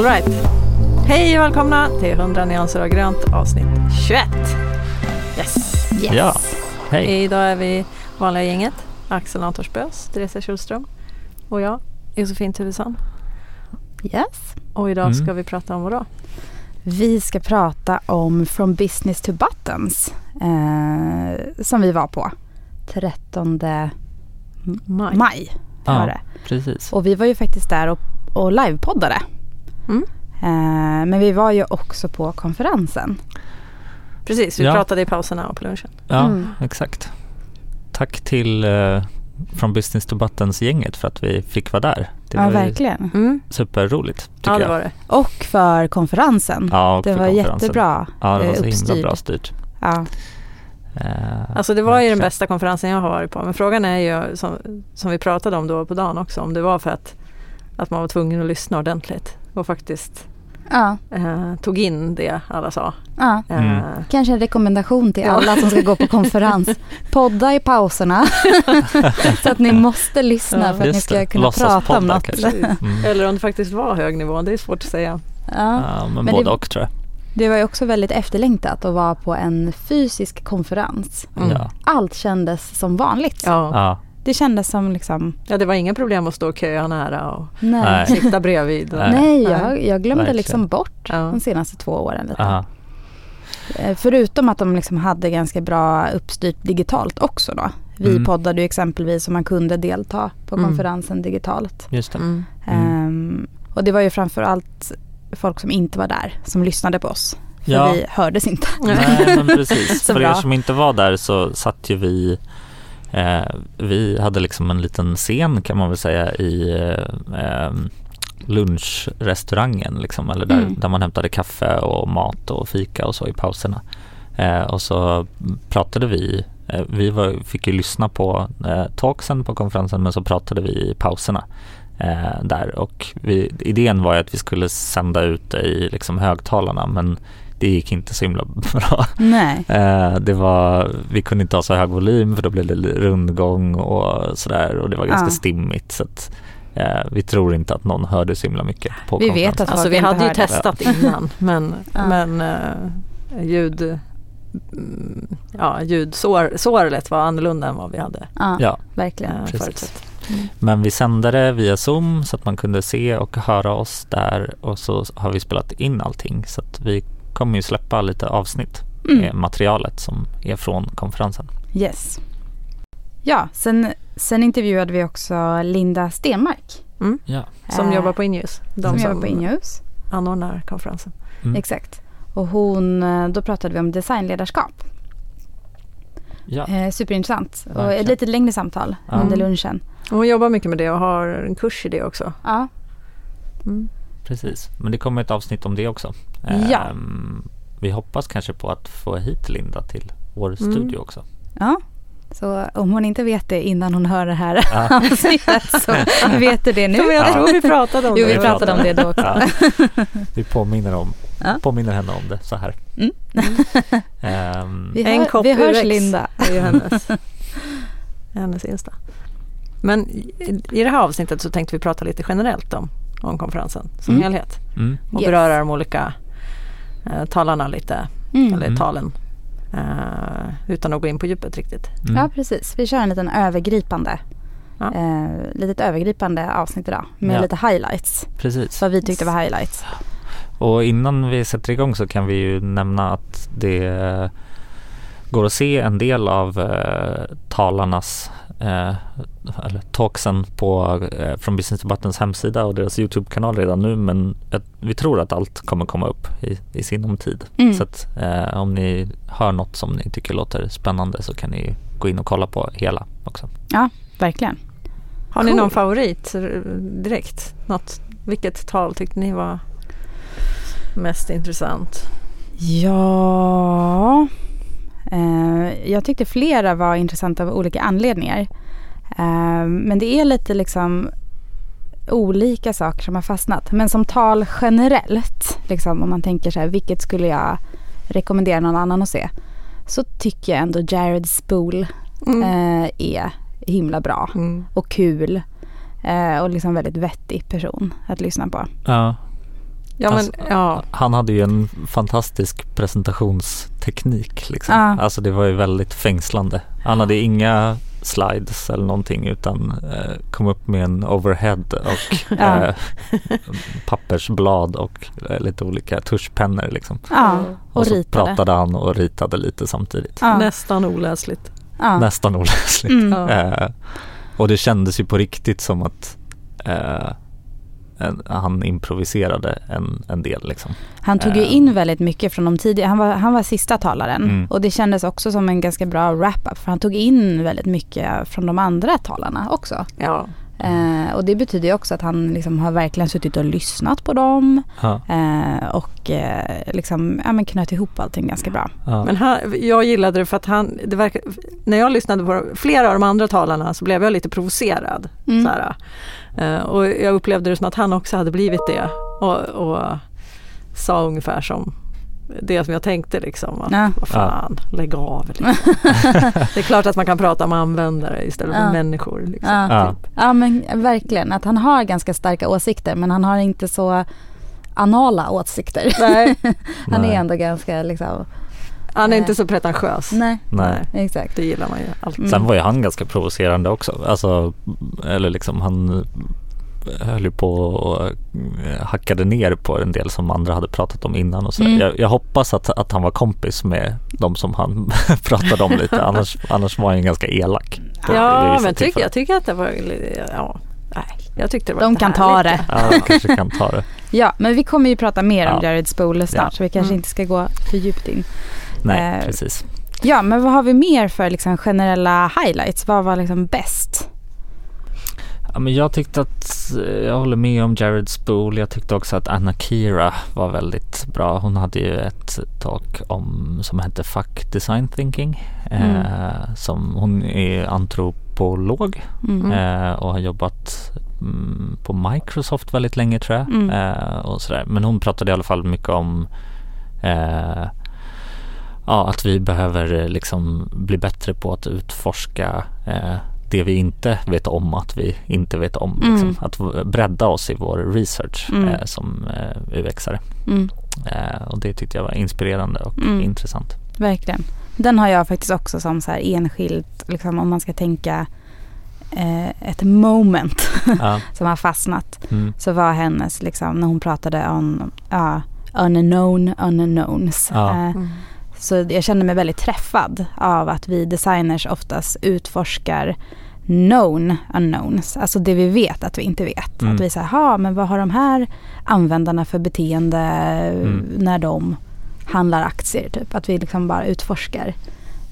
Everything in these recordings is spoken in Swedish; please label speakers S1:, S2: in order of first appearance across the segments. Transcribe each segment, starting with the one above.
S1: All right. Hej och välkomna till 100 nyanser av grönt avsnitt 21. Yes.
S2: Yes.
S3: Ja, hej.
S1: Idag är vi vanliga gänget. Axel Antorsbös, Theresia Schulström och jag, Josefin Tuvesson.
S2: Yes.
S1: Och idag
S3: Mm.
S1: ska vi prata om vad då?
S2: Vi ska prata om From Business to Buttons eh, som vi var på 13
S1: Maj.
S2: maj.
S3: Ja, precis.
S2: Och vi var ju faktiskt där och, och livepoddade.
S1: Mm.
S2: Eh, men vi var ju också på konferensen.
S1: Precis, vi
S3: Ja.
S1: pratade i pauserna och på lunchen.
S3: Ja,
S2: Mm.
S3: exakt. Tack till uh, From Business to Buttons-gänget för att vi fick vara där. Det
S2: ja,
S3: var
S2: verkligen.
S1: Mm.
S3: superroligt, tycker
S1: Ja, det
S3: jag.
S1: var det.
S2: Och för konferensen.
S3: Ja, och
S2: det
S3: för
S2: var
S3: konferensen.
S2: jättebra
S3: Ja, det var
S2: eh,
S3: så himla
S2: uppstyrt.
S3: bra styrt.
S2: Ja.
S3: Eh,
S1: Alltså det var ju den bästa konferensen jag har varit på. Men frågan är ju, som, som vi pratade om då på dagen också, om det var för att, att man var tvungen att lyssna ordentligt och faktiskt
S2: Ja,
S1: eh, tog in det alla sa.
S2: ja.
S1: Eh,
S3: Mm.
S2: Kanske en rekommendation till alla som ska gå på konferens. Podda i pauserna. så att ni måste lyssna
S1: Ja.
S2: för att ni ska
S3: det.
S2: kunna
S3: Låtsas
S2: prata om något.
S3: Mm.
S1: Eller om det faktiskt var hög nivå, det är svårt att säga.
S2: Ja.
S3: Ja, men,
S2: Men
S3: både
S2: det-
S3: och tror jag.
S2: Det var ju också väldigt efterlängtat att vara på en fysisk konferens.
S1: Mm.
S3: Ja.
S2: Allt kändes som vanligt.
S1: Ja.
S2: Det kändes som liksom,
S1: ja, det var inga problem att stå och köa nära och
S2: nej.
S1: Sitta bredvid.
S3: Nej.
S2: Nej, jag, jag glömde
S3: Verkligen.
S2: liksom bort
S1: Ja.
S2: de senaste två åren lite.
S3: Aha.
S2: Eh, Förutom att de liksom hade ganska bra uppstyrt digitalt också då. Vi
S3: Mm.
S2: poddade ju exempelvis så man kunde delta på
S1: Mm.
S2: konferensen digitalt.
S3: Just det.
S1: Mm.
S2: Ehm, och det var ju framförallt folk som inte var där som lyssnade på oss. För
S3: Ja.
S2: vi hördes inte.
S3: Nej men precis. För er som inte var där så satt ju vi Vi hade liksom en liten scen kan man väl säga i eh, eh, lunchrestaurangen liksom, eller där,
S2: Mm.
S3: där man hämtade kaffe och mat och fika och så i pauserna. Eh, och så pratade vi, eh, vi var, fick ju lyssna på eh, talksen på konferensen men så pratade vi i pauserna eh, där och vi, idén var ju att vi skulle sända ut det i liksom högtalarna men det gick inte så himla bra.
S2: Nej.
S3: Eh, det var, vi kunde inte ha så hög volym för då blev det rundgång och sådär och det var ganska
S2: Ja.
S3: stimmigt så att eh, vi tror inte att någon hörde så himla mycket på
S2: Vi vet att
S1: Alltså vi hade ju testat innan men,
S2: Ja.
S1: men uh, ljud, mm, ja, ljudsåret var annorlunda än vad vi hade
S2: Ja,
S3: Ja,
S2: verkligen.
S1: uh,
S3: precis.
S1: förutsett.
S3: men vi sände det via Zoom så att man kunde se och höra oss där och så har vi spelat in allting så att vi kommer ju släppa lite avsnitt
S2: Mm.
S3: med materialet som är från konferensen.
S2: Yes. Ja, sen, sen intervjuade vi också Linda Stenmark.
S3: Ja.
S1: Som
S2: Eh,
S1: jobbar på Innews. De
S2: som,
S1: som,
S2: jobbar på Innews.
S1: anordnar konferensen.
S3: Mm.
S2: Exakt. Och hon, eh, då pratade vi om designledarskap.
S3: Ja.
S2: Eh, superintressant. Och ett lite längre samtal
S3: Ja.
S2: under lunchen.
S1: Hon jobbar mycket med det och har en kurs i det också.
S2: Ja,
S1: Mm.
S3: Precis, men det kommer ett avsnitt om det också.
S2: Ja.
S3: Ehm, vi hoppas kanske på att få hit Linda till vår
S1: Mm.
S3: studio också.
S2: ja. Så om hon inte vet det innan hon hör det här
S3: Ja.
S2: avsnittet så vet du det nu.
S1: Men jag
S3: Ja.
S1: tror vi pratade om
S2: Jo,
S1: det.
S2: vi pratade om det då också.
S3: Ja. Vi påminner, om,
S2: Ja.
S3: påminner henne om det så här.
S2: Mm. Vi,
S1: En kopp
S2: vi hörs
S1: UX.
S2: Linda.
S1: Det är hennes, hennes Insta. Men i det här avsnittet så tänkte vi prata lite generellt om, om konferensen som
S2: Mm.
S1: helhet.
S3: mm,
S1: Och
S2: Yes.
S1: beröra de olika eh, talarna lite,
S2: Mm.
S1: eller talen. Eh, utan att gå in på djupet riktigt.
S3: mm.
S2: Ja, precis. Vi kör en liten övergripande,
S1: Ja.
S2: eh, litet övergripande avsnitt idag med
S3: Ja.
S2: lite highlights.
S3: Precis.
S2: Vad vi tyckte var highlights.
S3: Och innan vi sätter igång så kan vi ju nämna att det går att se en del av eh, talarnas eh, eller talksen på eh, från Business to Buttons hemsida och deras Youtube-kanal redan nu men jag, vi tror att allt kommer komma upp i, i sinom tid.
S2: Mm.
S3: Så att eh, om ni hör något som ni tycker låter spännande så kan ni gå in och kolla på hela också.
S2: Verkligen.
S1: Har ni
S2: Cool.
S1: någon favorit eh, direkt? Något, vilket tal tyckte ni var mest intressant?
S2: Ja, jag tyckte flera var intressanta av olika anledningar. Eh, men det är lite liksom olika saker som har fastnat. Men som tal generellt, liksom, om man tänker så här, vilket skulle jag rekommendera någon annan att se? Så tycker jag ändå Jared Spool
S1: Mm.
S2: eh, är himla bra
S1: Mm.
S2: och kul. Eh, och liksom väldigt vettig person att lyssna på.
S3: Ja,
S1: Ja, men,
S3: Alltså,
S1: ja.
S3: Han hade ju en fantastisk presentationsteknik liksom.
S2: Ja.
S3: Alltså det var ju väldigt fängslande. Han hade inga slides eller någonting utan eh, kom upp med en overhead och
S2: Ja.
S3: eh, pappersblad och eh, lite olika tuschpennor liksom.
S2: Ja, och,
S3: Och så
S2: ritade.
S3: pratade han och ritade lite samtidigt.
S2: Ja.
S1: Nästan oläsligt.
S2: Ja.
S3: Nästan oläsligt.
S2: Mm.
S3: Eh, och det kändes ju på riktigt som att eh, en, han improviserade en, en del liksom.
S2: Han tog ju
S3: Eh.
S2: in väldigt mycket från de tidiga, han var, han var sista talaren
S3: Mm.
S2: och det kändes också som en ganska bra wrap-up för han tog in väldigt mycket från de andra talarna också.
S1: Ja.
S2: Eh, och det betyder ju också att han liksom har verkligen suttit och lyssnat på dem
S3: Ja,
S2: eh, och eh, liksom, ja, men knöt ihop allting ganska bra.
S3: ja.
S1: Men han, jag gillade det för att han, det verkar, när jag lyssnade på flera av de andra talarna så blev jag lite provocerad.
S2: Mm.
S1: Så här, Eh, och jag upplevde det som att han också hade blivit det och, och sa ungefär som det som jag tänkte liksom. Att,
S2: Ja.
S1: Vad fan, lägg av. Liksom. det är klart att man kan prata om användare istället för
S2: Ja.
S1: människor. Liksom.
S2: Ja.
S3: Ja.
S2: Ja men verkligen, att han har ganska starka åsikter men han har inte så anala åsikter.
S1: Nej,
S2: han är
S3: Nej.
S2: ändå ganska liksom,
S1: han är inte så pretentiös.
S2: nej
S3: Nej.
S2: exakt.
S1: Det gillar man ju alltid.
S3: Sen var ju han ganska provocerande också. Alltså, eller liksom han höll ju på och eh, hackade ner på en del som andra hade pratat om innan och så.
S2: Mm.
S3: Jag, jag hoppas att, att han var kompis med de som han pratade om lite. Annars, annars var han ganska elak.
S1: Ja, men tycker,
S3: tillfällen.
S1: jag tycker att det var, ja, nej, jag tyckte det var
S2: De kan ta det.
S1: ja.
S3: De kanske kan ta det.
S2: Ja, men vi kommer ju prata mer om
S3: Ja.
S2: Jared Spole snart
S3: Ja.
S2: så vi kanske
S1: Mm.
S2: inte ska gå för djupt in.
S3: Nej,
S2: Eh,
S3: precis.
S2: Ja, men vad har vi mer för liksom generella highlights? Vad var liksom bäst?
S3: Ja, men jag tyckte att, eh, jag håller med om Jared Spool. Jag tyckte också att Anna Kira var väldigt bra. Hon hade ju ett talk om, som hette Fuck Design Thinking. Eh, som, hon är antropolog
S2: Mm.
S3: eh, och har jobbat mm, på Microsoft väldigt länge tror jag.
S2: Mm.
S3: Eh, och sådär. Men hon pratade i alla fall mycket om eh, ja, att vi behöver eh, liksom bli bättre på att utforska eh, det vi inte vet om att vi inte vet om. Liksom.
S2: Mm.
S3: Att bredda oss i vår research
S2: Mm.
S3: eh, som eh, UXare.
S2: Mm.
S3: Eh, och det tyckte jag var inspirerande och
S2: Mm.
S3: intressant.
S2: Verkligen. Den har jag faktiskt också som så här enskilt, liksom om man ska tänka eh, ett moment
S3: Ja.
S2: som har fastnat.
S3: Mm.
S2: Så var hennes, liksom, när hon pratade om ja, unknown unknowns.
S3: Ja.
S2: Så jag kände mig väldigt träffad av att vi designers oftast utforskar known unknowns. Alltså det vi vet att vi inte vet.
S3: Mm.
S2: Att vi säger, ha men vad har de här användarna för beteende
S3: Mm.
S2: när de handlar aktier? Typ. Att vi liksom bara utforskar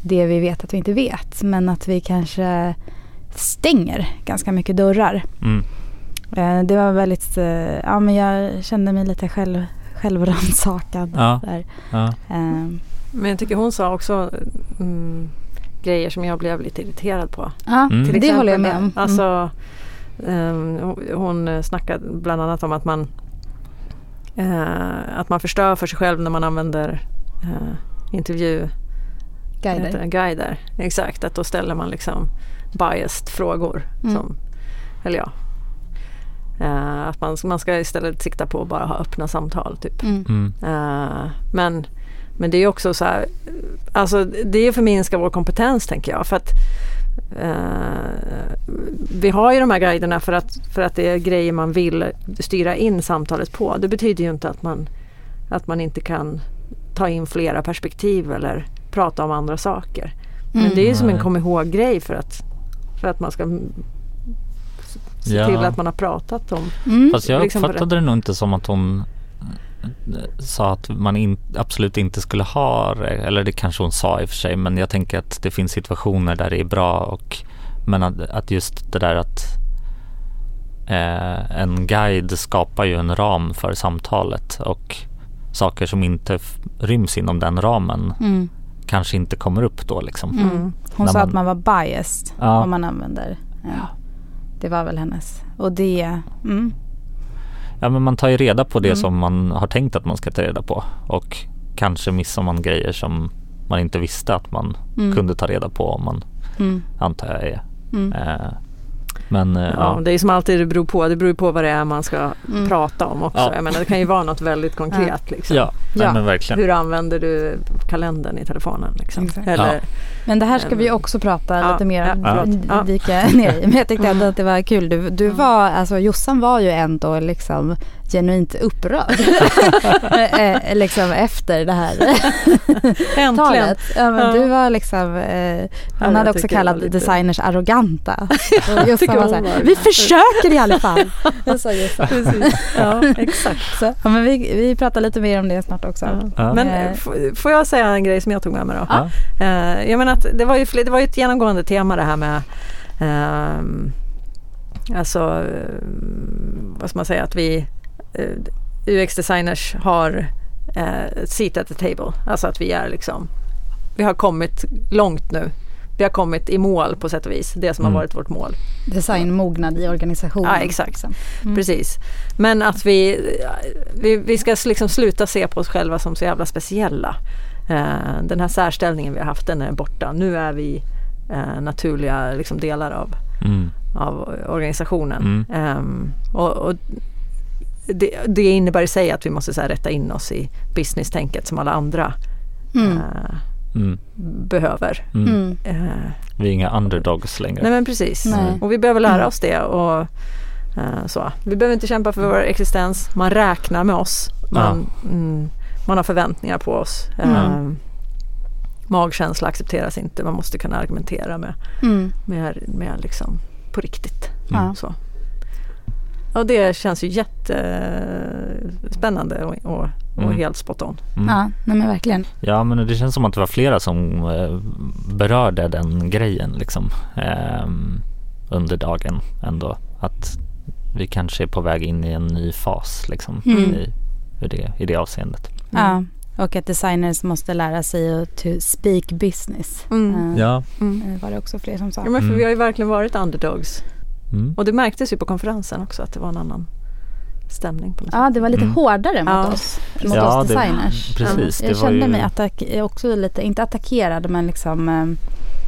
S2: det vi vet att vi inte vet. Men att vi kanske stänger ganska mycket dörrar.
S3: Mm.
S2: Eh, Det var väldigt, eh, ja men jag kände mig lite själv, självrannsakad
S3: Ja.
S2: där.
S3: Ja.
S1: Men jag tycker hon sa också mm, grejer som jag blev lite irriterad på.
S2: Ja,
S3: Mm.
S1: Till
S2: det håller jag med om. Mm.
S1: Alltså, ehm, hon- hon snackade bland annat om att man eh, att man förstör för sig själv när man använder eh, intervju
S2: Guider.
S1: guider. Exakt, att då ställer man liksom biased frågor.
S2: Mm.
S1: Som, eller ja. Eh, att man, man ska istället sikta på att bara ha öppna samtal. Typ.
S2: Mm.
S1: Eh, men, men det är också så här, alltså det är förminska vår kompetens tänker jag. För att eh, vi har ju de här guiderna för att, för att det är grejer man vill styra in samtalet på. Det betyder ju inte att man, att man inte kan ta in flera perspektiv eller prata om andra saker. Men
S2: Mm.
S1: det är ju som en kom ihåg-grej för att, för att man ska se
S3: Ja.
S1: till att man har pratat om
S2: Mm.
S3: Fast jag
S1: liksom
S3: uppfattade det nog inte som att hon sa att man in, absolut inte skulle ha det. Eller det kanske hon sa i och för sig. Men jag tänker att det finns situationer där det är bra. Och, men att, att just det där att eh, en guide skapar ju en ram för samtalet. Och saker som inte ryms inom den ramen
S2: Mm.
S3: kanske inte kommer upp då liksom.
S2: Mm.
S1: Mm.
S2: Hon
S3: När
S2: sa
S3: man-
S2: att man var biased
S3: Ja.
S2: om man använder. Ja. Det var väl hennes. Och det, mm.
S3: Ja men man tar ju reda på det
S2: Mm.
S3: som man har tänkt att man ska ta reda på. Och kanske missar man grejer som man inte visste att man
S2: Mm.
S3: kunde ta reda på om man
S2: Mm.
S3: antar jag är
S2: Mm.
S3: eh, Men eh,
S1: Ja,
S3: ja.
S1: det är som alltid det beror på. Det beror på vad det är man ska
S2: Mm.
S1: prata om också.
S3: Ja.
S1: Jag menar, det kan ju vara något väldigt konkret. Liksom.
S3: Ja, nej,
S2: Ja.
S3: men verkligen.
S1: Hur använder du kalendern i telefonen? Liksom? Eller,
S2: Men det här ska vi också prata
S1: Ja,
S2: lite mer
S1: ja,
S2: om.
S1: Ja.
S2: dyka ner i. Men jag tyckte ändå att det var kul. Du, du
S1: Mm.
S2: var, alltså Jossan var ju ändå liksom genuint upprörd. Eh, liksom efter det här
S1: Äntligen!
S2: Ja, men
S1: Ja.
S2: Du var liksom, eh, hon hade också kallat
S1: lite-
S2: designers arroganta. Och Jossan var så här, vi försöker i alla fall. Sa.
S1: Precis. Ja, exakt.
S2: Så, ja, men vi, vi pratar lite mer om det snart också.
S1: Ja.
S3: Ja.
S1: Men
S2: Eh.
S1: eh, får jag säga en grej som jag tog med mig då?
S3: Ja.
S1: Eh, jag menar att det var ju det var ju ett genomgående tema det här med ehm, Alltså eh, vad ska man säga att vi eh, UX-designers har eh, seat at the table. Alltså att vi är liksom Vi har kommit långt nu. Vi har kommit i mål på sätt och vis. Det som
S3: Mm.
S1: har varit vårt mål.
S2: Designmognad i organisationen.
S1: Ja, exakt.
S2: liksom. Mm.
S1: Precis. Men att vi, vi, vi ska liksom sluta se på oss själva som så jävla speciella. Eh, den här särställningen vi har haft den är borta. Nu är vi eh, naturliga liksom, delar av,
S3: Mm.
S1: av organisationen.
S3: Mm.
S1: Ehm, och, och det, det innebär i sig att vi måste så här, rätta in oss i business-tänket som alla andra
S2: Mm.
S1: eh,
S3: Mm.
S1: behöver. Eh,
S3: Vi är inga underdogs längre.
S1: Nej men precis.
S2: Nej.
S1: Och vi behöver lära oss det. Och, så. Vi behöver inte kämpa för vår existens. Man räknar med oss. Man, mm, man har förväntningar på oss.
S2: Mm.
S1: Eh, magkänsla accepteras inte. Man måste kunna argumentera med,
S2: Mm.
S1: med, med liksom på riktigt.
S2: Ja.
S1: Så. Och det känns ju jättespännande och, och, och
S3: Mm.
S1: helt spot on.
S3: Mm.
S2: Ja, nej men verkligen.
S3: Ja men det känns som att det var flera som eh, berörde den grejen liksom ehm, under dagen ändå. Att vi kanske är på väg in i en ny fas liksom
S2: Mm.
S3: i, i, det, i det avseendet.
S2: Ja, och att designers måste lära sig att to speak business.
S1: Mm.
S2: Eh,
S3: Ja.
S1: Mm.
S2: eh, var det också fler som sa.
S1: Ja, men för
S3: Mm.
S1: vi har ju verkligen varit underdogs.
S3: Mm.
S1: Och det märktes ju på konferensen också att det var en annan stämning på något
S2: Ja, det var lite
S3: Mm.
S2: hårdare mot
S1: Ja.
S2: oss. Mot
S3: Ja,
S2: oss
S3: det-
S2: designers.
S3: Precis,
S2: Jag
S3: det
S2: kände
S3: ju...
S2: mig attack- också lite, inte attackerad men liksom eh,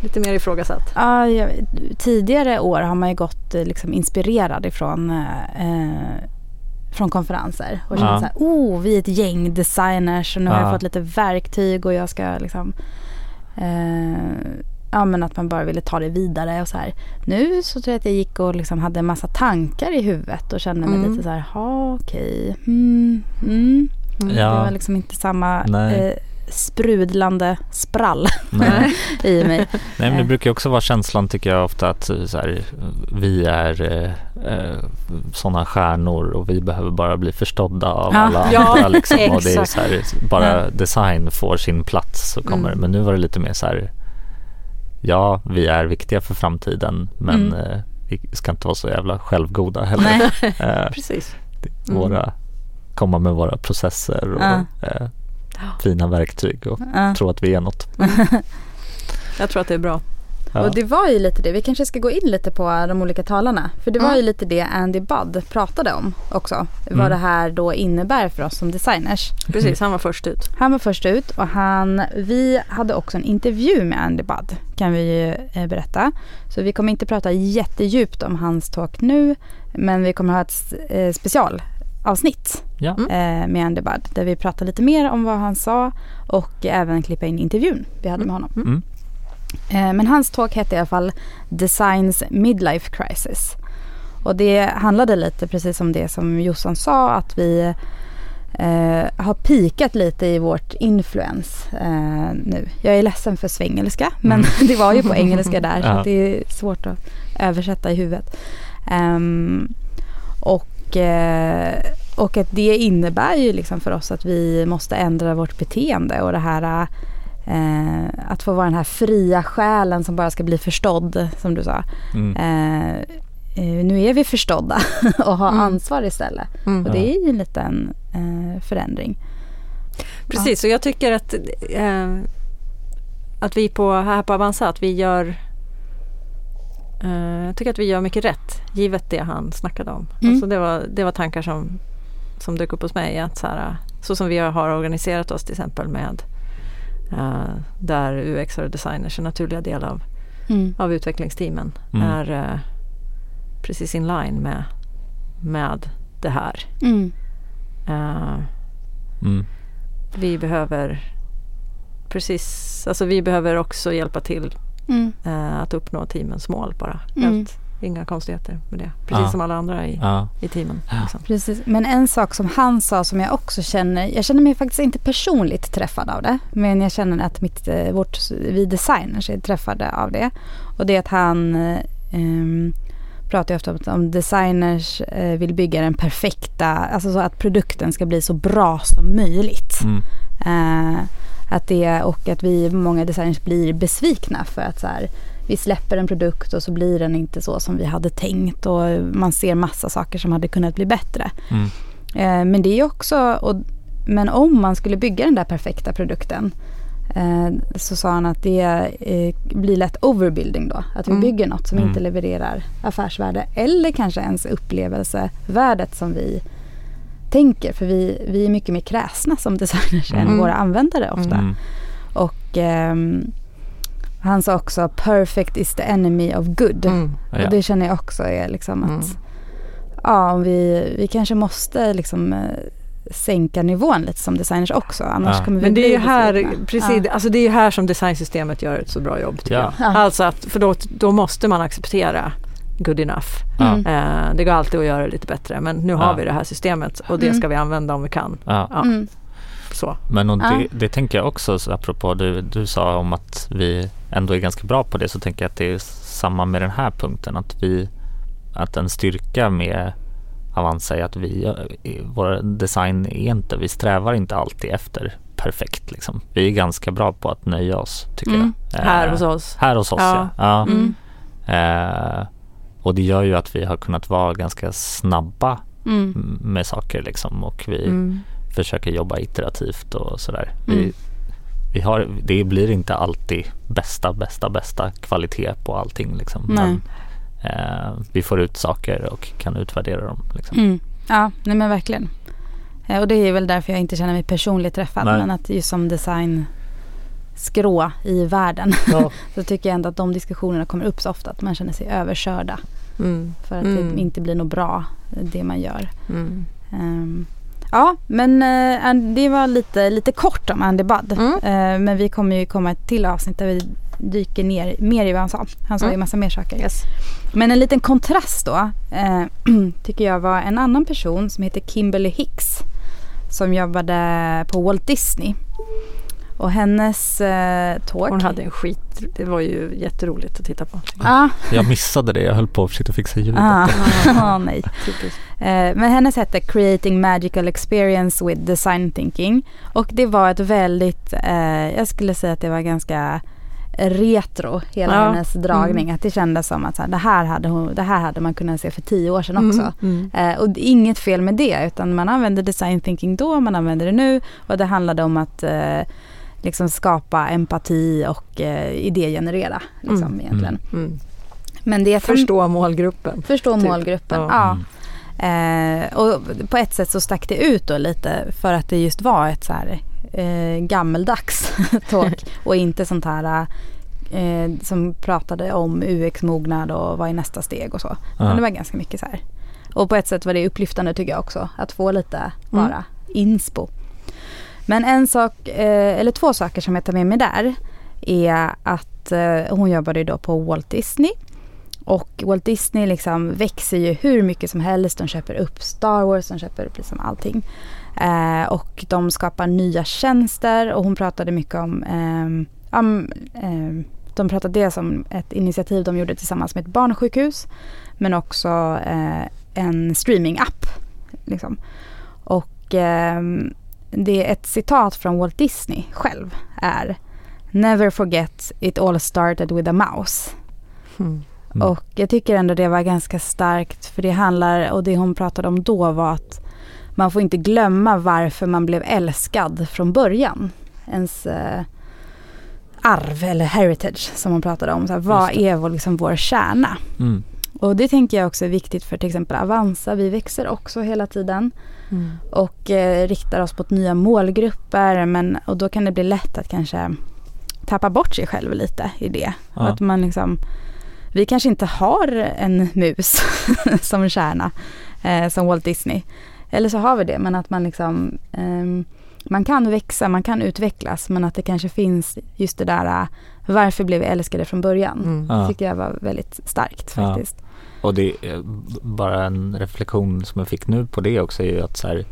S1: Lite mer ifrågasatt.
S2: Ja, jag, tidigare år har man ju gått liksom inspirerad ifrån eh, från konferenser och känt
S3: Ja.
S2: så här, oh vi är ett gäng designers och nu har jag
S3: Ja.
S2: fått lite verktyg och jag ska liksom eh, ja men att man bara ville ta det vidare och så här. Nu så tror jag att jag gick och liksom hade en massa tankar i huvudet och kände mig
S1: Mm.
S2: lite så här, ha okej, mm, mm.
S1: Mm.
S3: Ja.
S2: Det var liksom inte samma
S3: Nej.
S2: eh, sprudlande sprall i mig.
S3: Nej men det brukar ju också vara känslan tycker jag ofta att eh, så här, vi är eh, eh, sådana stjärnor och vi behöver bara bli förstådda av
S2: Ja.
S3: alla
S1: Ja,
S3: andra liksom. Och det är så här, bara design får sin plats så kommer
S1: Mm.
S3: Men nu var det lite mer så här ja vi är viktiga för framtiden men
S2: Mm.
S3: eh, vi ska inte vara så jävla självgoda heller.
S2: Nej.
S3: Eh,
S1: Precis. Mm.
S3: våra, komma med våra processer och
S2: Ja.
S3: eh, fina verktyg och
S2: Ja.
S3: tro att vi är något.
S1: Jag tror att det är bra.
S3: Ja.
S2: Och det var ju lite det, vi kanske ska gå in lite på de olika talarna. För det var
S1: Mm.
S2: ju lite det Andy Budd pratade om också.
S3: Mm.
S2: Vad det här då innebär för oss som designers.
S1: Precis, han var först ut.
S2: Han var först ut och han, vi hade också en intervju med Andy Budd kan vi ju eh, berätta. Så vi kommer inte prata jättedjupt om hans talk nu. Men vi kommer ha ett eh, specialavsnitt
S3: Ja.
S1: Mm.
S2: eh, med Andy Budd. Där vi pratar lite mer om vad han sa och även klippa in intervjun vi hade med honom.
S3: Mm.
S2: Eh, Men hans talk hette i alla fall Designs Midlife Crisis. Och det handlade lite precis om det som Jossan sa att vi eh, har pikat lite i vårt influens eh, nu. Jag är ledsen för svengelska men det var ju på engelska där så
S3: Ja.
S2: att det är svårt att översätta i huvudet. Ehm, och, eh, och att det innebär ju liksom för oss att vi måste ändra vårt beteende och det här eh, att få vara den här fria själen som bara ska bli förstådd som du sa.
S3: Mm.
S2: Eh, eh, nu är vi förstådda och har
S1: Mm.
S2: ansvar istället.
S1: Mm.
S2: Och det är ju en liten eh, förändring.
S1: Precis, och jag tycker att, eh, att vi på, här på Avanza, att vi gör jag tycker att vi gör mycket rätt givet det han snackade om.
S2: Mm.
S1: Alltså det, var, det var tankar som, som dök upp hos mig. Att så, här, så som vi har organiserat oss till exempel med eh, där UX och designers är en naturliga del av,
S2: Mm.
S1: av utvecklingsteamen
S3: Mm.
S1: är, eh, precis in line med, med det här.
S2: Mm.
S1: Eh,
S3: Mm.
S1: vi behöver precis, alltså vi behöver också hjälpa till
S2: Mm.
S1: eh, att uppnå teamens mål bara.
S2: Mm.
S1: Helt, inga konstigheter med det. Precis
S3: Ja.
S1: som alla andra i,
S3: Ja.
S1: i teamen. Liksom.
S2: Precis. Men en sak som han sa som jag också känner, jag känner mig faktiskt inte personligt träffad av det. Men jag känner att mitt, eh, vårt, vi designers är träffade av det. Och det är att han eh, ehm, pratar ju ofta om att designers eh, vill bygga den perfekta, alltså så att produkten ska bli så bra som möjligt.
S3: Mm.
S2: Eh, att det, och att vi, många designers blir besvikna för att så här, vi släpper en produkt och så blir den inte så som vi hade tänkt och man ser massa saker som hade kunnat bli bättre.
S3: Mm.
S2: Eh, men det är också, och, men om man skulle bygga den där perfekta produkten eh, så sa han att det eh, blir lätt overbuilding då. Att vi
S1: Mm.
S2: bygger något som
S3: Mm.
S2: inte levererar affärsvärde eller kanske ens upplevelsevärdet som vi tänker. För vi, vi är mycket mer kräsna som designers än
S1: Mm.
S2: våra användare ofta.
S3: Mm.
S2: Och ehm, han sa också perfect is the enemy of good.
S1: Mm.
S3: Ja.
S2: Och det känner jag också är liksom att
S1: Mm.
S2: ja, om vi, vi kanske måste liksom eh, sänka nivån lite som designers också. Annars
S3: Ja.
S2: kommer vi
S1: Men det är
S2: bli
S1: ju här, precis,
S2: Ja.
S1: alltså det är ju här som designsystemet gör ett så bra jobb.
S3: Ja.
S1: Alltså att, för då, då måste man acceptera good enough.
S2: Mm.
S1: Eh, det går alltid att göra det lite bättre men nu har
S3: Ja.
S1: vi det här systemet och det
S2: Mm.
S1: ska vi använda om vi kan.
S3: Ja.
S1: Ja,
S2: Mm.
S1: så.
S3: Men och det, det tänker jag också, så apropå du, du sa om att vi ändå är ganska bra på det, så tänker jag att det är samma med den här punkten. Att vi, att en styrka med Avanza är att vi, vår design är inte, vi strävar inte alltid efter perfekt liksom. Vi är ganska bra på att nöja oss tycker
S2: Mm.
S3: jag.
S1: Här
S3: Eh,
S1: hos oss.
S3: Här hos oss ja.
S1: Ja.
S3: ja.
S2: Mm.
S3: Eh, och det gör ju att vi har kunnat vara ganska snabba
S2: Mm.
S3: med saker liksom och vi
S1: Mm.
S3: försöker jobba iterativt och sådär. Vi,
S2: Mm.
S3: vi har, det blir inte alltid bästa, bästa, bästa kvalitet på allting liksom. Men, eh, vi får ut saker och kan utvärdera dem. Liksom.
S2: Mm. Ja, nej men verkligen. Eh, Och det är väl därför jag inte känner mig personligt träffad.
S3: Nej.
S2: Men att just som design skrå i världen
S3: Ja.
S2: så tycker jag ändå att de diskussionerna kommer upp så ofta att man känner sig överkörda.
S1: Mm.
S2: För att
S1: Mm.
S2: det inte blir något bra det man gör.
S1: Mm.
S2: Ehm, ja, men eh, det var lite, lite kort om Andy Budd. Eh, men vi kommer ju komma till avsnitt där vi dyker ner mer i vad han sa. Han sa ju
S1: Mm.
S2: massa mer saker.
S1: Yes.
S2: Men en liten kontrast då eh, tycker jag var en annan person som heter Kimberly Hicks. Som jobbade på Walt Disney. Och hennes eh, talk.
S1: Hon hade en skit, det var ju jätteroligt att titta på.
S2: Ah,
S3: Jag missade det, jag höll på att försöka fixa ljudet.
S2: ah, ah, nej. Eh, men hennes hette Creating Magical Experience with Design Thinking. Och det var ett väldigt, eh, jag skulle säga att det var ganska retro hela
S1: Ja.
S2: hennes dragning.
S1: Mm.
S2: Att det kändes som att så här, det, här hade hon, det här hade man kunnat se för tio år sedan också.
S1: Mm. Mm.
S2: Eh, och inget fel med det utan man använde design thinking då, man använder det nu och det handlade om att eh, liksom skapa empati och eh, idégenerera. Liksom,
S1: Mm.
S2: egentligen.
S1: Mm.
S2: Men det
S1: Förstå målgruppen.
S2: förstå
S1: typ.
S2: målgruppen.
S1: Ja.
S2: Ja.
S3: Mm.
S2: Eh, och på ett sätt så stack det ut då lite för att det just var ett så här eh, gammeldags talk och inte sånt här eh, som pratade om UX-mognad och vad är nästa steg och så. Men
S3: Ja.
S2: det var ganska mycket så här. Och på ett sätt var det upplyftande tycker jag också att få lite bara inspo. Men en sak, eh, eller två saker som jag tar med mig där är att eh, hon jobbade ju då på Walt Disney och Walt Disney liksom växer ju hur mycket som helst. De köper upp Star Wars, de köper upp liksom allting. Eh, och de skapar nya tjänster och hon pratade mycket om, eh, om eh, de pratade dels om ett initiativ de gjorde tillsammans med ett barnsjukhus men också eh, en streamingapp. Liksom. Och ehm, det är ett citat från Walt Disney själv är Never forget it all started with a mouse.
S1: Mm.
S3: Mm.
S2: Och jag tycker ändå det var ganska starkt för det handlar, och det hon pratade om då var att man får inte glömma varför man blev älskad från början. Ens eh, arv eller heritage som hon pratade om. Så här, vad är vår, liksom, vår kärna?
S3: Mm.
S2: Och det tänker jag också är viktigt för till exempel Avanza. Vi växer också hela tiden
S1: Mm.
S2: och eh, riktar oss mot nya målgrupper. Men, och då kan det bli lätt att kanske tappa bort sig själv lite i det.
S3: Ja.
S2: Att man liksom vi kanske inte har en mus som kärna eh, som Walt Disney. Eller så har vi det men att man liksom eh, man kan växa, man kan utvecklas men att det kanske finns just det där uh, varför blev vi älskade från början.
S1: Mm.
S2: Det tycker jag var väldigt starkt
S3: Ja. Och det är bara en reflektion som jag fick nu på det också är ju att så här,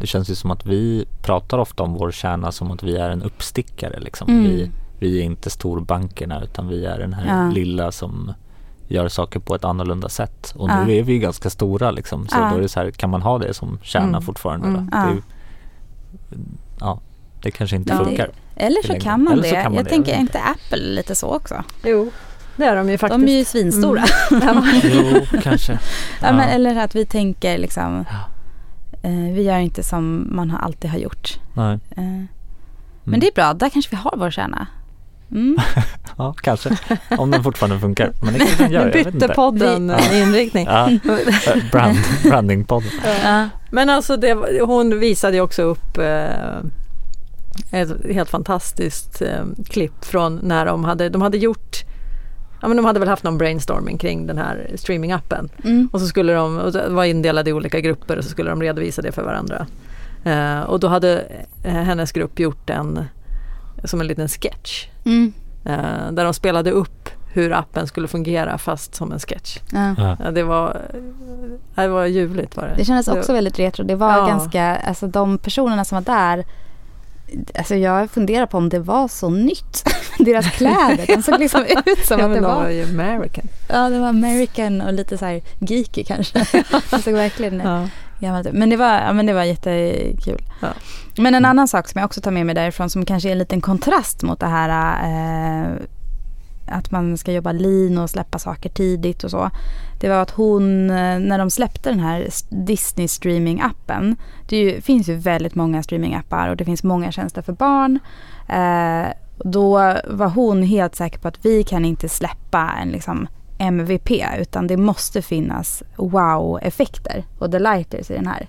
S3: det känns ju som att vi pratar ofta om vår kärna som att vi är en uppstickare liksom.
S2: Mm.
S3: Vi, vi är inte storbankerna utan vi är den här
S2: Ja.
S3: lilla som gör saker på ett annorlunda sätt. Och
S2: Ja.
S3: nu är vi ju ganska stora liksom. Så
S2: Ja.
S3: då är det så här, kan man ha det som kärna
S1: Mm.
S3: fortfarande?
S1: Mm.
S3: Då?
S2: Ja.
S3: Det är ja, det kanske inte
S2: Ja.
S3: funkar.
S2: Eller så kan man
S3: Eller så kan man
S2: jag
S3: det,
S2: tänker
S3: jag
S2: är
S3: vet
S2: inte Apple lite så också?
S1: Jo, det är de ju faktiskt.
S2: De är ju svinstora.
S1: Mm.
S3: Jo, kanske.
S2: Ja, men, eller att vi tänker liksom,
S3: Ja.
S2: eh, vi gör inte som man alltid har gjort.
S3: Nej.
S2: Eh,
S3: Mm.
S2: Men det är bra, där kanske vi har vår kärna. Mm.
S3: Ja, kanske. Om den fortfarande funkar. Men det kanske den gör,
S1: Nu bytte podden
S3: Ja.
S1: inriktning.
S3: Ja, brand, brandingpodden.
S2: Ja.
S1: Men alltså det, hon visade ju också upp eh, ett helt fantastiskt eh, klipp från när de hade, de hade gjort Ja men de hade väl haft någon brainstorming kring den här streamingappen.
S2: Mm.
S1: Och så skulle de, och var indelade i olika grupper och så skulle de redovisa det för varandra. Eh, och då hade eh, hennes grupp gjort en, som en liten sketch.
S2: Mm.
S1: Eh, där de spelade upp hur appen skulle fungera fast som en sketch.
S2: Ja.
S3: Ja.
S1: Ja, det var, eh, det var ljuvligt var det.
S2: Det kändes också
S1: Det-
S2: väldigt retro. Det var
S1: Ja.
S2: ganska, alltså de personerna som var där Alltså jag funderar på om det var så nytt. Deras kläder, de såg liksom ut som
S1: ja,
S2: att det
S1: de var
S2: var,
S1: ju American.
S2: ja, det var American och lite så här geeky kanske. Det såg verkligen
S1: Ja.
S2: gammalt ut. Men det var, ja, men det var jättekul.
S1: Ja.
S2: Men en annan sak som jag också tar med mig därifrån som kanske är en liten kontrast mot det här eh, att man ska jobba lean och släppa saker tidigt och så. Det var att hon, eh, när de släppte den här Disney streaming-appen. Det ju, finns ju väldigt många streaming-appar och det finns många tjänster för barn. Eh, då var hon helt säker på att vi kan inte släppa en liksom MVP utan det måste finnas wow-effekter och delighters i den här.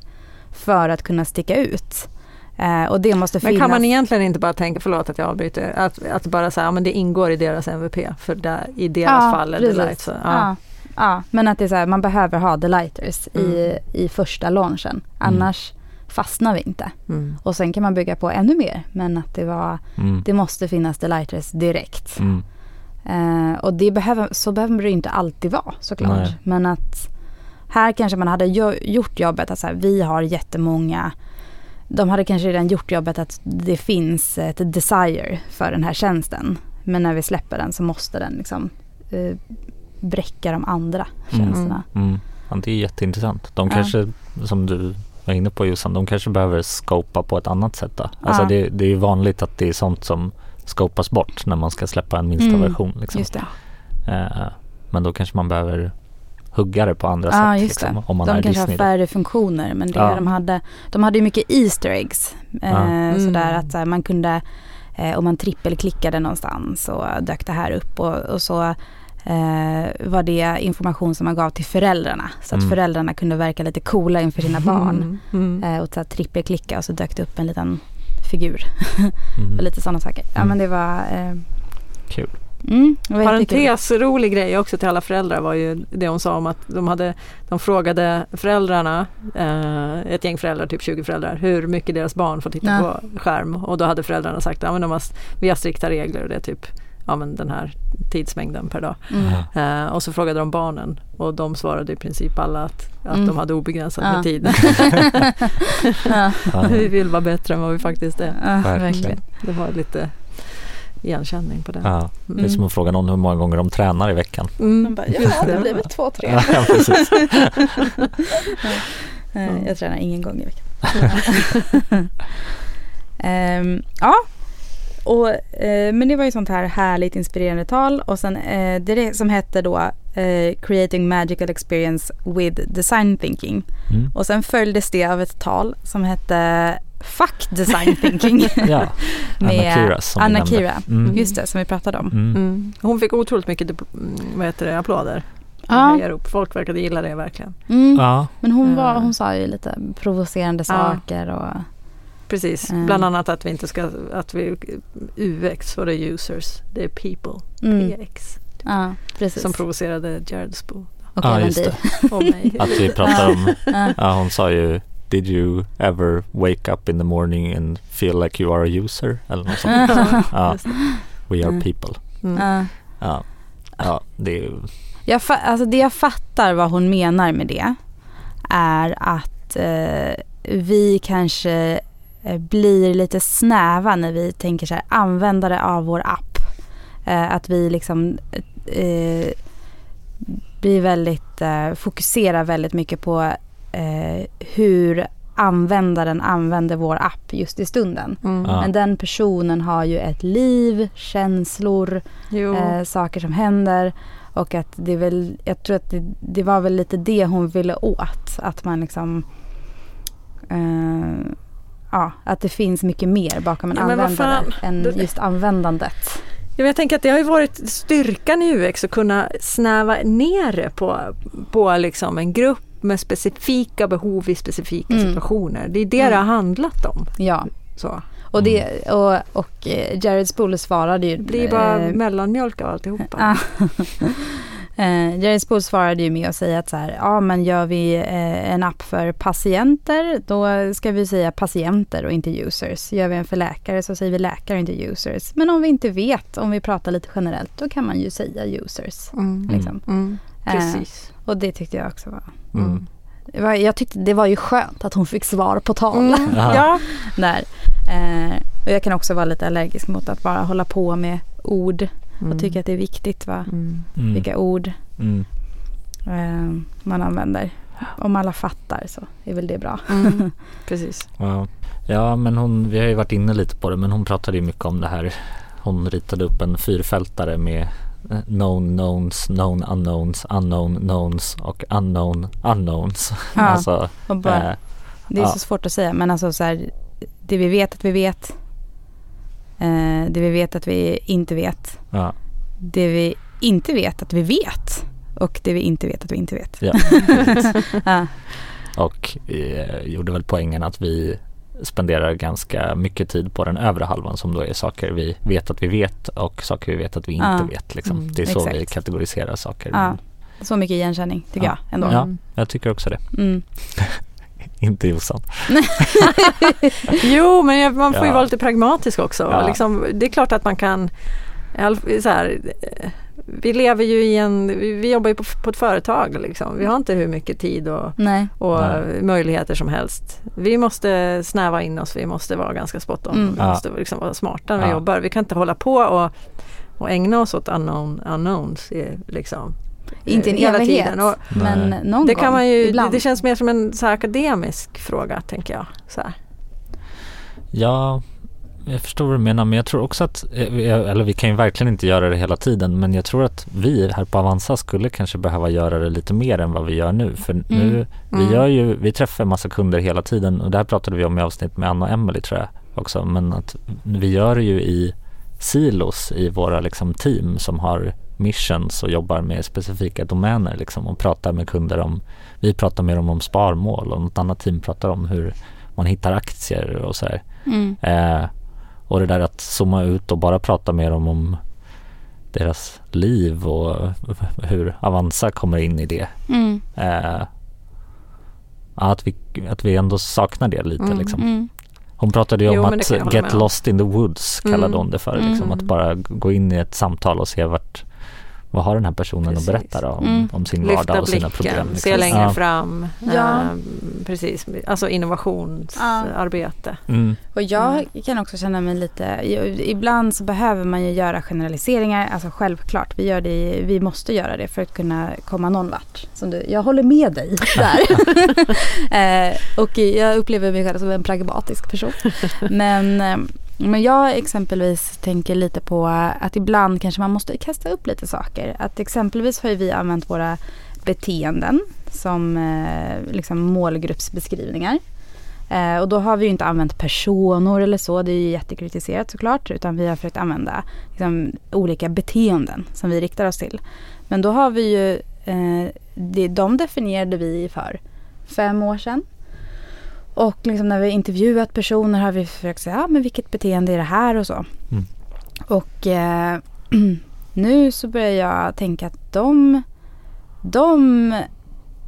S2: För att kunna sticka ut. Eh, och det måste
S1: Men
S2: finnas.
S1: kan man egentligen inte bara tänka, förlåt att jag avbryter, att, att bara säga att ja, men det ingår i deras MVP för där, i deras fall är det
S2: precis.
S1: light. Så, ja.
S2: Ja. Ja, men att det är så här, man behöver ha delighters i,
S1: Mm.
S2: i första launchen. Annars fastnar vi inte.
S1: Mm.
S2: Och sen kan man bygga på ännu mer. Men att det, var,
S3: Mm.
S2: det måste finnas delighters direkt.
S3: Mm.
S2: Eh, och det behöver, så behöver det inte alltid vara såklart.
S3: Nej.
S2: Men att här kanske man hade jo- gjort jobbet att så här, vi har jättemånga de hade kanske redan gjort jobbet att det finns ett desire för den här tjänsten. Men när vi släpper den så måste den liksom eh, bräcka de andra
S3: Mm.
S2: tjänsterna.
S3: Mm. Ja, det är jätteintressant. De
S2: Ja.
S3: kanske, som du var inne på Jossan, de kanske behöver skopa på ett annat sätt då. Alltså
S2: Ja.
S3: det, det är ju vanligt att det är sånt som skopas bort när man ska släppa en minsta
S2: Mm,
S3: version. Liksom.
S2: Just det.
S3: Eh, men då kanske man behöver hugga det på andra
S2: Ja,
S3: sätt.
S2: just
S3: Liksom, om man
S2: de
S3: är
S2: kanske
S3: Disney.
S2: har
S3: då.
S2: färre funktioner men det
S3: Ja.
S2: de hade, de hade ju mycket Easter eggs. Eh,
S3: Ja.
S1: Mm.
S2: Sådär att så här, man kunde, eh, om man trippelklickade någonstans så dök det här upp och, och så eh, var det information som man gav till föräldrarna. Så att
S3: Mm.
S2: föräldrarna kunde verka lite coola inför sina barn.
S1: Mm. Mm.
S2: Eh, och så trippelklicka och så dök det upp en liten figur.
S3: Mm.
S2: Och lite sådana saker. Ja
S3: Mm.
S2: men det var eh,
S3: Kul.
S2: Mm.
S1: Parentes, rolig grej också till alla föräldrar var ju det hon sa om att de, hade, de frågade föräldrarna, eh, ett gäng föräldrar, typ 20 föräldrar, hur mycket deras barn får titta
S2: Ja.
S1: på skärm. Och då hade föräldrarna sagt att ja, vi har strikta regler och det är typ ja, men den här tidsmängden per dag.
S2: Mm.
S1: Eh, och så frågade de barnen och de svarade i princip alla att, att
S2: Mm.
S1: de hade obegränsat
S2: Ja.
S1: med tid.
S2: ja,
S1: vi vill vara bättre än vad vi faktiskt är.
S2: ja,
S3: verkligen.
S1: Det var lite igenkänning på det.
S3: Ja. Det är
S1: Mm.
S3: som att fråga någon hur många gånger de tränar i veckan.
S1: Mm,
S2: Man bara, ja det blir väl två, tre.
S3: Ja, precis.
S2: Eh, Jag tränar ingen gång i veckan. Ehm, ja, och, eh, men det var ju sånt här härligt inspirerande tal och sen eh, det är det som hette då eh, Creating Magical Experience with Design Thinking.
S3: Mm.
S2: Och sen följdes det av ett tal som hette Fuck Design Thinking.
S3: Ja, Anna
S2: Med
S3: Kira som
S2: Anna. Kira,
S3: Mm.
S2: just det, som vi pratade om.
S3: Mm.
S1: Mm. Hon fick otroligt mycket mm, vad heter det, applåder.
S2: Ja.
S1: Upp. Folk verkade gilla det verkligen.
S2: Mm.
S3: Ja,
S2: Men hon, var,
S1: Eh.
S2: hon sa ju lite provocerande
S1: Ja.
S2: saker och
S1: Precis,
S2: Mm.
S1: bland annat att vi inte ska, att vi, UX var det users, det är people,
S2: mm.
S1: PX.
S2: Ja, precis.
S1: som provocerade Jared Spoo
S2: och
S3: Ja,
S2: även
S3: just
S2: dig.
S1: och mig.
S3: Att vi pratar om,
S2: ja
S3: hon sa ju Did you ever wake up in the morning and feel like you are a user? Eller något sånt. Ja, we are
S2: Mm.
S3: people.
S1: Mm.
S2: Ja.
S3: Ja, det är ju,
S2: Jag alltså det jag fattar vad hon menar med det är att eh, vi kanske eh, blir lite snäva när vi tänker så här användare av vår app. Eh, att vi liksom eh, blir väldigt, eh, fokuserar väldigt mycket på eh, hur användaren använder vår app just i stunden.
S1: Mm.
S3: Ja.
S2: Men den personen har ju ett liv, känslor, eh, saker som händer. Och att det är väl, jag tror att det, det var väl lite det hon ville åt. Att man liksom, eh, ja, att det finns mycket mer bakom en
S1: Ja,
S2: användare än just användandet.
S1: Ja, men jag tänker att det har ju varit styrkan i UX att kunna snäva ner det på, på liksom en grupp med specifika behov i specifika
S2: Mm.
S1: situationer. Det är det
S2: Mm.
S1: det har handlat om.
S2: Ja,
S1: Så.
S2: och, det, och, och eh, Jared Spoole svarade ju.
S1: Det blir bara
S2: eh,
S1: mellanmjölk av alltihopa.
S2: Eh, Jerry Spool svarade ju med att säga att så här, ja men gör vi eh, en app för patienter, då ska vi säga patienter och inte users. Gör vi en för läkare så säger vi läkare och inte users. Men om vi inte vet, om vi pratar lite generellt, då kan man ju säga users.
S1: Mm.
S2: Liksom.
S1: Mm.
S2: Eh,
S1: Precis.
S2: och det tyckte jag också var,
S3: mm.
S2: det var, jag tyckte det var ju skönt att hon fick svar på tal.
S1: Mm.
S3: Ja.
S2: Där. Eh, och jag kan också vara lite allergisk mot att bara hålla på med ord och tycka att det är viktigt va?
S1: Mm.
S3: Mm.
S2: vilka ord
S3: Mm.
S2: eh, man använder. Om alla fattar så är väl det bra.
S1: Mm. Precis.
S3: Ja. ja men hon, vi har ju varit inne lite på det men hon pratade ju mycket om det här Hon ritade upp en fyrfältare med eh, known knowns, known unknowns, unknown knowns och unknown unknowns.
S2: Ja,
S3: alltså,
S2: bara,
S3: eh,
S2: det är
S3: ja.
S2: så svårt att säga men alltså så här, det vi vet att vi vet. Eh, det vi vet att vi inte vet.
S3: ja,
S2: Det vi inte vet att vi vet. Och det vi inte vet att vi inte vet.
S3: ja.
S2: Ja,
S3: Och eh, gjorde väl poängen att vi spenderar ganska mycket tid på den övre halvan som då är saker vi vet att vi vet och saker vi vet att vi inte
S2: Ja.
S3: vet. Liksom.
S1: Mm,
S3: det är så
S2: exakt.
S3: vi kategoriserar saker.
S2: Ja. så mycket igenkänning tycker
S3: Ja.
S2: jag ändå.
S3: Ja, jag tycker också det.
S2: Mm.
S3: Inte Jossan.
S1: Jo, men man får ju vara lite pragmatisk också. Liksom, det är klart att man kan så här, eh, vi lever ju i en, vi jobbar ju på, på ett företag liksom. Vi har inte hur mycket tid och,
S2: Nej.
S1: och
S3: Nej.
S1: möjligheter som helst. Vi måste snäva in oss, vi måste vara ganska spot on.
S2: Mm.
S1: Vi
S3: Ja.
S1: måste liksom vara smarta när vi
S3: Ja.
S1: jobbar. Vi kan inte hålla på och, och ägna oss åt unknown, unknowns. eh, Liksom,
S2: Inte en
S1: eh, hela
S2: evighet.
S1: tiden. Och
S2: Men någon
S1: det kan man ju, det,
S2: ibland.
S1: det känns mer som en så här akademisk fråga tänker jag. Så här.
S3: Ja, jag förstår vad du menar men jag tror också att, eh, vi- eller vi kan ju verkligen inte göra det hela tiden men jag tror att vi här på Avanza skulle kanske behöva göra det lite mer än vad vi gör nu. För nu, vi
S1: Mm.
S3: gör ju, vi träffar en massa kunder hela tiden och det här pratade vi om i avsnitt med Anna och Emily tror jag också. Men att vi gör det ju i silos i våra liksom team som har missions och jobbar med specifika domäner liksom och pratar med kunder om, vi pratar med dem om sparmål och något annat team pratar om hur man hittar aktier och så här.
S2: Mm.
S3: Eh, och det där att zooma ut och bara prata med dem om deras liv och hur Avanza kommer in i det.
S2: Mm.
S3: Eh, att, vi, att vi ändå saknar det lite
S1: Mm.
S3: liksom.
S2: Mm.
S3: Hon pratade ju
S1: Jo,
S3: om att get lost in the woods kallade
S1: Mm.
S3: hon det för. Liksom,
S1: Mm.
S3: Att bara gå in i ett samtal och se vart vad har den här personen
S1: Precis.
S3: att berätta då, om,
S2: Mm.
S3: om sin vardag
S1: Lyfta
S3: och sina
S1: blicken,
S3: problem.
S1: se
S3: liksom.
S1: längre
S3: ja.
S1: fram.
S2: Ja.
S1: Eh, precis, alltså innovationsarbete.
S3: Mm.
S2: Och jag kan också känna mig lite, ibland så behöver man ju göra generaliseringar, alltså självklart, vi, gör det, vi måste göra det för att kunna komma någon vart. Som du, jag håller med dig där. eh, och jag upplever mig själv som en pragmatisk person. Men, eh, men jag exempelvis tänker lite på att ibland kanske man måste kasta upp lite saker. Att exempelvis har ju vi använt våra beteenden som eh, liksom målgruppsbeskrivningar. Eh, och då har vi ju inte använt personer eller så, det är ju jättekritiserat såklart, utan vi har försökt använda liksom, olika beteenden som vi riktar oss till. Men då har vi ju, eh, det, de definierade vi för fem år sedan. Och liksom när vi intervjuat personer har vi försökt säga, ja men vilket beteende är det här och så.
S3: Mm.
S2: Och eh, nu så börjar jag tänka att de, de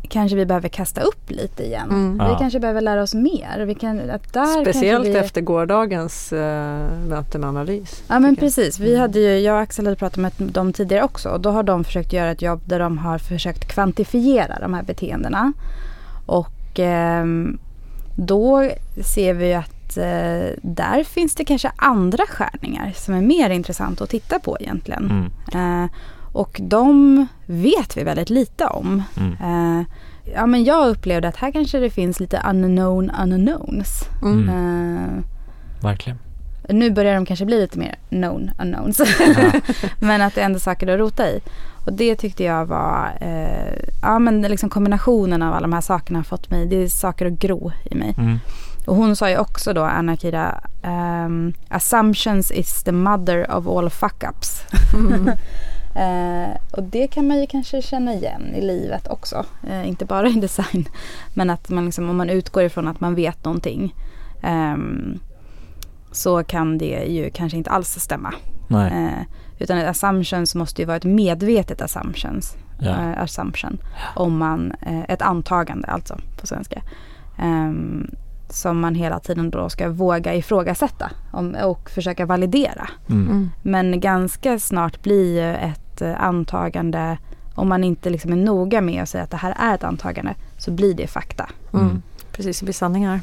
S2: kanske vi behöver kasta upp lite igen.
S1: Mm.
S2: Vi
S3: Ja.
S2: kanske behöver lära oss mer. Vi kan, att där
S1: Speciellt
S2: vi,
S1: efter gårdagens eh, möte med Analys.
S2: Ja men precis. Vi
S1: Mm.
S2: hade ju, jag och Axel hade pratat med dem tidigare också. Och då har de försökt göra ett jobb där de har försökt kvantifiera de här beteendena. Och ehm, då ser vi att eh, där finns det kanske andra skärningar som är mer intressant att titta på egentligen.
S3: Mm.
S2: Eh, och de vet vi väldigt lite om.
S3: Mm.
S2: Eh, ja men jag upplevde att här kanske det finns lite unknown unknowns.
S1: Mm.
S2: Eh,
S3: Verkligen.
S2: Nu börjar de kanske bli lite mer known unknowns.
S3: Ja.
S2: men att det är ändå saker att rota i. Och det tyckte jag var, eh, ja men liksom kombinationen av alla de här sakerna har fått mig, det är saker att gro i mig.
S3: Mm.
S2: Och hon sa ju också då, Anna Kira, ehm, assumptions is the mother of all fuck-ups.
S1: Mm.
S2: Eh, och det kan man ju kanske känna igen i livet också. Eh, inte bara i design. Men att man liksom, om man utgår ifrån att man vet någonting. ehm, så kan det ju kanske inte alls stämma.
S3: Nej.
S2: Eh, utan ett assumptions måste ju vara ett medvetet assumptions.
S3: Ja.
S2: eh, assumption. Om man, eh, ett antagande alltså på svenska. Ehm, som man hela tiden då ska våga ifrågasätta om, och försöka validera.
S3: Mm.
S1: Mm.
S2: Men ganska snart blir ju ett eh, antagande, om man inte liksom är noga med att säga att det här är ett antagande, så blir det fakta.
S1: Mm.
S3: Mm.
S1: Precis, det blir sanningar.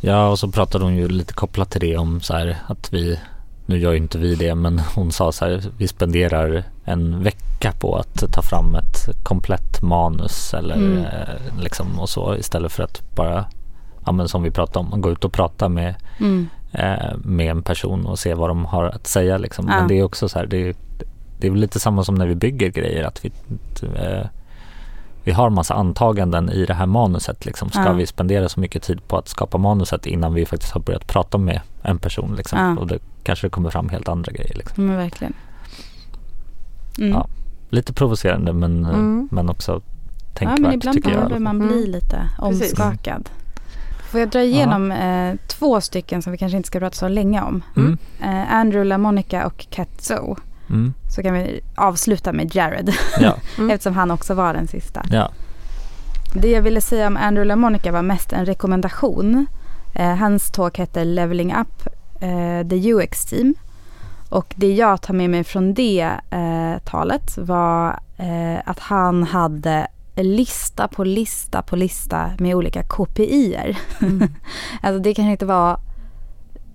S3: Ja, och så pratade hon ju lite kopplat till det om så här att vi, nu gör ju inte vi det, men hon sa så här, vi spenderar en vecka på att ta fram ett komplett manus eller
S2: Mm.
S3: eh, liksom och så istället för att bara, ja men som vi pratade om, gå ut och prata med,
S2: Mm.
S3: eh, med en person och se vad de har att säga liksom.
S2: Ja.
S3: Men det är också så här, det, är- det är väl lite samma som när vi bygger grejer att vi eh, vi har massa antaganden i det här manuset. Liksom. Ska
S2: Ja.
S3: vi spendera så mycket tid på att skapa manuset innan vi faktiskt har börjat prata med en person? Liksom.
S2: Ja.
S3: Och det kanske det kommer fram helt andra grejer. Liksom.
S2: Men verkligen. Mm.
S3: Ja, Lite provocerande men, eh,
S1: Mm.
S3: men också
S2: Ja
S3: tänkvärt
S2: men ibland
S3: tycker jag.
S2: behöver man bli
S1: Mm.
S2: lite omskakad. Får jag dra igenom eh, två stycken som vi kanske inte ska prata så länge om.
S3: Mm.
S2: Eh, Andrew LaMonica och Kat Zoe.
S3: Mm.
S2: Så kan vi avsluta med Jared
S3: Ja,
S1: Mm.
S2: eftersom han också var den sista.
S3: ja.
S2: Det jag ville säga om Andrew LaMonica var mest en rekommendation. Eh, hans talk hette Leveling Up eh, the UX Team. Och det jag tar med mig från det eh, talet var eh, att han hade lista på lista på lista med olika KPIer.
S1: Mm.
S2: alltså det kanske inte var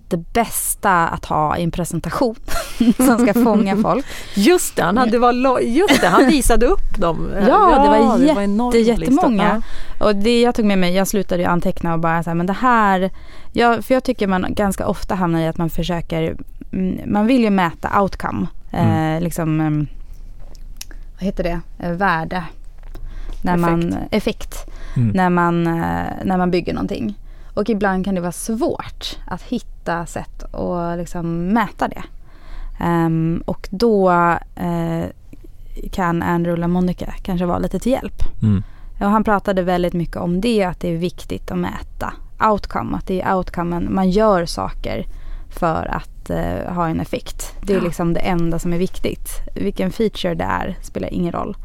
S2: det bästa att ha i en presentation som ska fånga folk.
S1: Just det, han, hade, var, lo- just det, han visade upp dem.
S2: Ja, det var jätte- det är
S1: lista.
S2: jättemånga. Och det jag tog med mig, jag slutade ju anteckna och bara så här, men det här, ja, för jag tycker man ganska ofta hamnar i att man försöker, mm, man vill ju mäta outcome,
S3: Mm.
S2: eh, liksom, mm, vad heter det, eh, värde, när man,
S1: Effekt.
S2: effekt,
S3: Mm.
S2: när man, eh, när man bygger någonting. Och ibland kan det vara svårt att hitta sätt att liksom mäta det. Ehm, och då eh, kan Andrew LaMonica kanske vara lite till hjälp.
S3: Mm.
S2: Och han pratade väldigt mycket om det, att det är viktigt att mäta outcome. Att det är outcomen, man gör saker för att eh, ha en effekt. Det är
S1: Ja.
S2: liksom det enda som är viktigt. Vilken feature det är spelar ingen roll.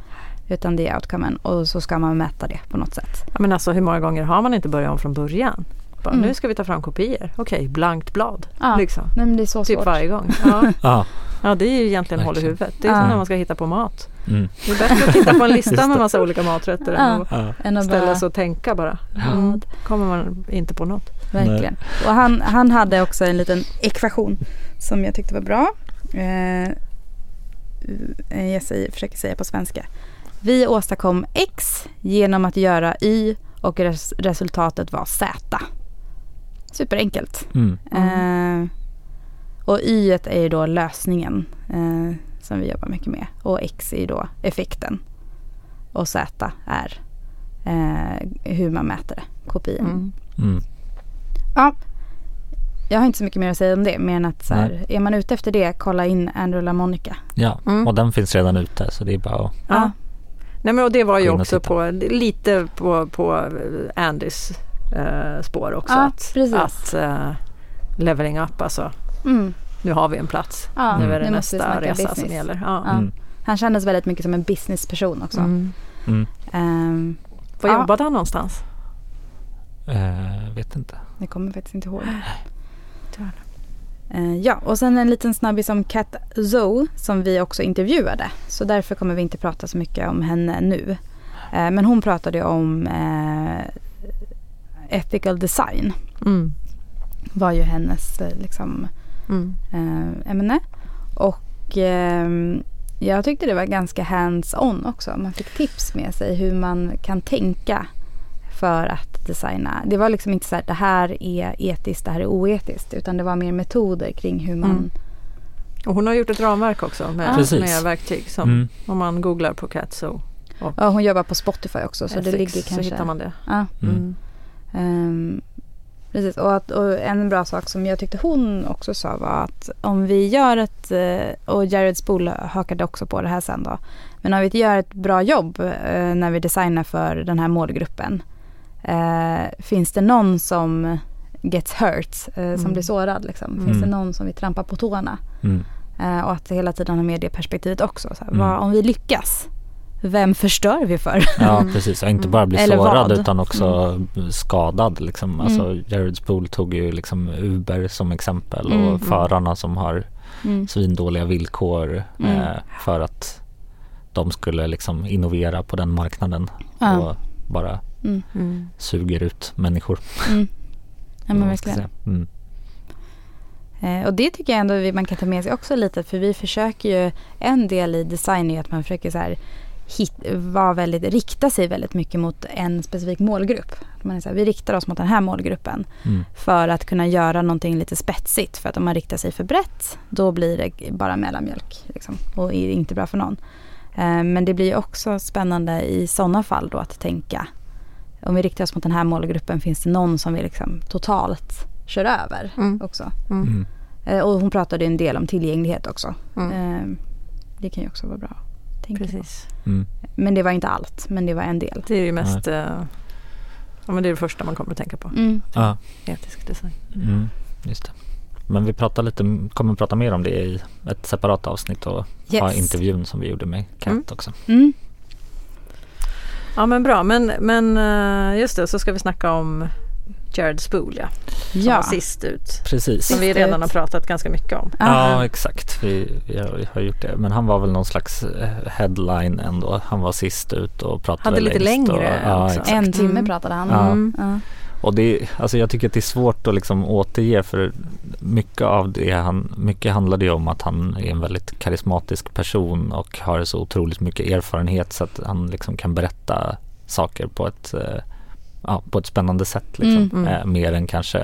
S2: Utan det är outcomen och så ska man mäta det på något sätt.
S1: Ja, men alltså hur många gånger har man inte börjat om från början? Bara,
S2: Mm.
S1: Nu ska vi ta fram kopior. Okej, blankt blad.
S2: Ja.
S1: Liksom.
S2: Nej men det är så
S1: Typ
S2: svårt.
S1: varje gång. Ja.
S3: Ja.
S1: ja, det är ju egentligen håll i huvudet. Det är som när man ska hitta på mat.
S3: Mm.
S1: Det är bättre att titta på en lista med massa olika maträtter
S2: Ja.
S1: än att
S3: Ja.
S2: Än
S1: ställa
S2: bara,
S1: sig och tänka bara.
S3: Ja.
S1: Mm. kommer man inte på något.
S2: verkligen. Och han, han hade också en liten ekvation som jag tyckte var bra. Eh, eh, jag säger, försöker säga på svenska. Vi åstadkom X genom att göra Y och res, resultatet var Z. Superenkelt.
S3: Mm.
S2: Eh, och Y är ju då lösningen eh, som vi jobbar mycket med. Och X är ju då effekten. Och Z är eh, hur man mäter det, kopian.
S1: Mm.
S3: Mm.
S2: Ja. Jag har inte så mycket mer att säga om det, mer än att så här, är man ute efter det, kolla in Andrew LaMonica.
S3: Ja,
S1: Mm.
S3: och den finns redan ute så det är bara att
S1: Ja. Nej, men och det var ju också på, lite på, på Andys eh, spår också.
S2: Ja,
S1: att
S2: precis.
S1: att eh, leveling up alltså.
S2: Mm.
S1: nu har vi en plats.
S2: Ja,
S1: nu är det
S2: nu
S1: nästa resa som
S2: business.
S1: gäller. Ja.
S2: Ja.
S3: Mm.
S2: Han kändes väldigt mycket som en businessperson också.
S1: Mm.
S3: Mm.
S2: Ehm,
S1: Var
S2: Ja.
S1: jobbade han någonstans?
S3: Eh, vet inte.
S2: jag kommer faktiskt inte ihåg. Eh, ja, och sen en liten snabbis om Kat Zoe som vi också intervjuade. Så därför kommer vi inte prata så mycket om henne nu. Eh, men hon pratade om eh, ethical design.
S1: Mm.
S2: Var ju hennes eh, liksom,
S1: Mm.
S2: eh, ämne. Och ehm, jag tyckte det var ganska hands-on också. Man fick tips med sig hur man kan tänka för att designa. Det var liksom inte så här det här är etiskt, det här är oetiskt. Utan det var mer metoder kring hur man...
S1: Mm. Och hon har gjort ett ramverk också med, med verktyg som
S3: Mm.
S1: om man googlar på Catso
S2: Ja, hon jobbar på Spotify också så det
S1: Ethics,
S2: ligger
S1: så
S2: kanske...
S1: hittar man det.
S2: Ja,
S3: Mm.
S2: Ehm, precis. Och, att, och en bra sak som jag tyckte hon också sa var att om vi gör ett, eh, och Jared Spool hakade också på det här sen då. Men om vi gör ett bra jobb eh, när vi designar för den här målgruppen. Eh, finns det någon som gets hurt, som
S1: Mm.
S2: blir sårad liksom? Finns
S3: Mm.
S2: det någon som vi trampar på tårna?
S3: Mm.
S2: Eh, och att hela tiden ha med det perspektivet också. Så här,
S3: Mm.
S2: vad, om vi lyckas, vem förstör vi för?
S3: Ja precis, och inte bara bli
S2: Eller
S3: sårad utan också skadad liksom. Alltså
S2: Mm.
S3: Jared Spool tog ju liksom Uber som exempel
S2: Mm.
S3: och förarna som har
S2: Mm.
S3: svindåliga villkor
S2: Mm.
S3: eh, för att de skulle liksom innovera på den marknaden
S2: Ja.
S3: och bara
S2: Mm.
S1: Mm.
S3: suger ut människor.
S2: Mm. Ja men verkligen.
S3: Mm.
S2: Eh, och det tycker jag ändå man kan ta med sig också lite för vi försöker ju, en del i design är att man försöker så här hit, vara väldigt, rikta sig väldigt mycket mot en specifik målgrupp. Man är så här, vi riktar oss mot den här målgruppen
S3: Mm.
S2: för att kunna göra någonting lite spetsigt. För att om man riktar sig för brett då blir det bara mellanmjölk liksom, och är inte bra för någon. Eh, men det blir också spännande i sådana fall då att tänka om vi riktar oss mot den här målgruppen finns det någon som vi liksom totalt kör över
S1: Mm.
S2: också.
S1: Mm.
S3: Mm.
S2: Eh, Och hon pratade ju en del om tillgänglighet också.
S1: Mm.
S2: Eh, Det kan ju också vara bra.
S1: Precis.
S3: Mm.
S2: Men det var inte allt, men det var en del.
S1: Det är ju mest eh, ja, men det är det första man kommer att tänka på.
S2: Mm.
S3: Ja,
S1: Etisk design.
S3: mm. just det. Men vi pratar lite, kommer prata mer om det i ett separat avsnitt och ha
S2: Yes.
S3: intervjun som vi gjorde med Kat
S1: Mm.
S3: också.
S2: Mm.
S1: Ja men bra, men, men eh, just det så ska vi snacka om Jared Spool ja. Som var
S2: Ja.
S1: sist ut.
S3: Precis.
S1: Som vi redan har pratat ganska mycket om.
S3: Ja exakt, vi, vi har, vi har gjort det. Men han var väl någon slags eh, headline ändå. Han var sist ut och pratade
S1: Hade lite längre
S3: Och, ja.
S2: En timme
S1: Mm.
S2: pratade han.
S3: Ja.
S1: Mm.
S2: Ja.
S3: och det, alltså jag tycker att det är svårt att liksom återge för mycket av det han, mycket handlade ju om att han är en väldigt karismatisk person och har så otroligt mycket erfarenhet så att han liksom kan berätta saker på ett, eh, ja, på ett spännande sätt liksom.
S1: Mm, mm.
S3: Eh, mer än kanske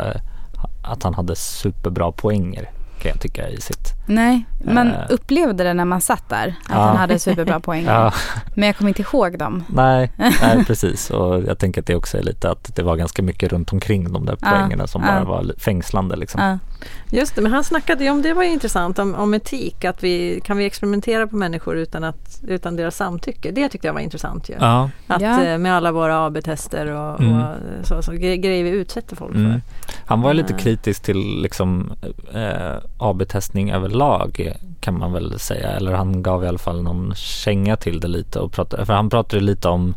S3: att han hade superbra poänger kan jag tycka i sitt
S2: Nej, man
S3: Eh.
S2: upplevde det när man satt där. Att
S3: Ja.
S2: han hade superbra poäng.
S3: Ja,
S2: Men jag kommer inte ihåg dem.
S3: nej, nej precis och jag tänker att det också är lite att det var ganska mycket runt omkring de där poängerna som bara var fängslande liksom.
S1: Just det, men han snackade ju om, det var ju intressant, om, om etik. Att vi, kan vi experimentera på människor utan, att, utan deras samtycke? Det tyckte jag var intressant ju.
S3: Ja,
S1: Att
S2: Ja.
S1: eh, med alla våra AB-tester och,
S3: Mm.
S1: och så, så gre- grejer vi utsätter folk
S3: mm.
S1: för.
S3: Han var lite
S1: Eh.
S3: kritisk till liksom eh, AB-testning överlag kan man väl säga eller han gav i alla fall någon känga till det lite och pratade, för han pratade lite om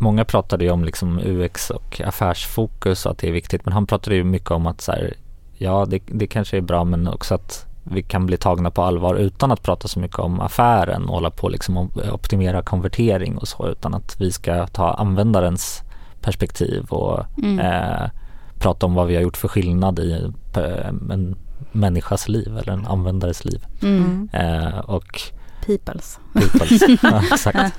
S3: Många pratade ju om liksom UX och affärsfokus och att det är viktigt men han pratade ju mycket om att så här, ja det, det kanske är bra men också att vi kan bli tagna på allvar utan att prata så mycket om affären och hålla på liksom och optimera konvertering och så utan att vi ska ta användarens perspektiv och
S2: Mm.
S3: eh, prata om vad vi har gjort för skillnad i eh, en människas liv eller en användares liv.
S2: Mm.
S3: Eh, och
S2: Peoples.
S3: Peoples. ja, exakt.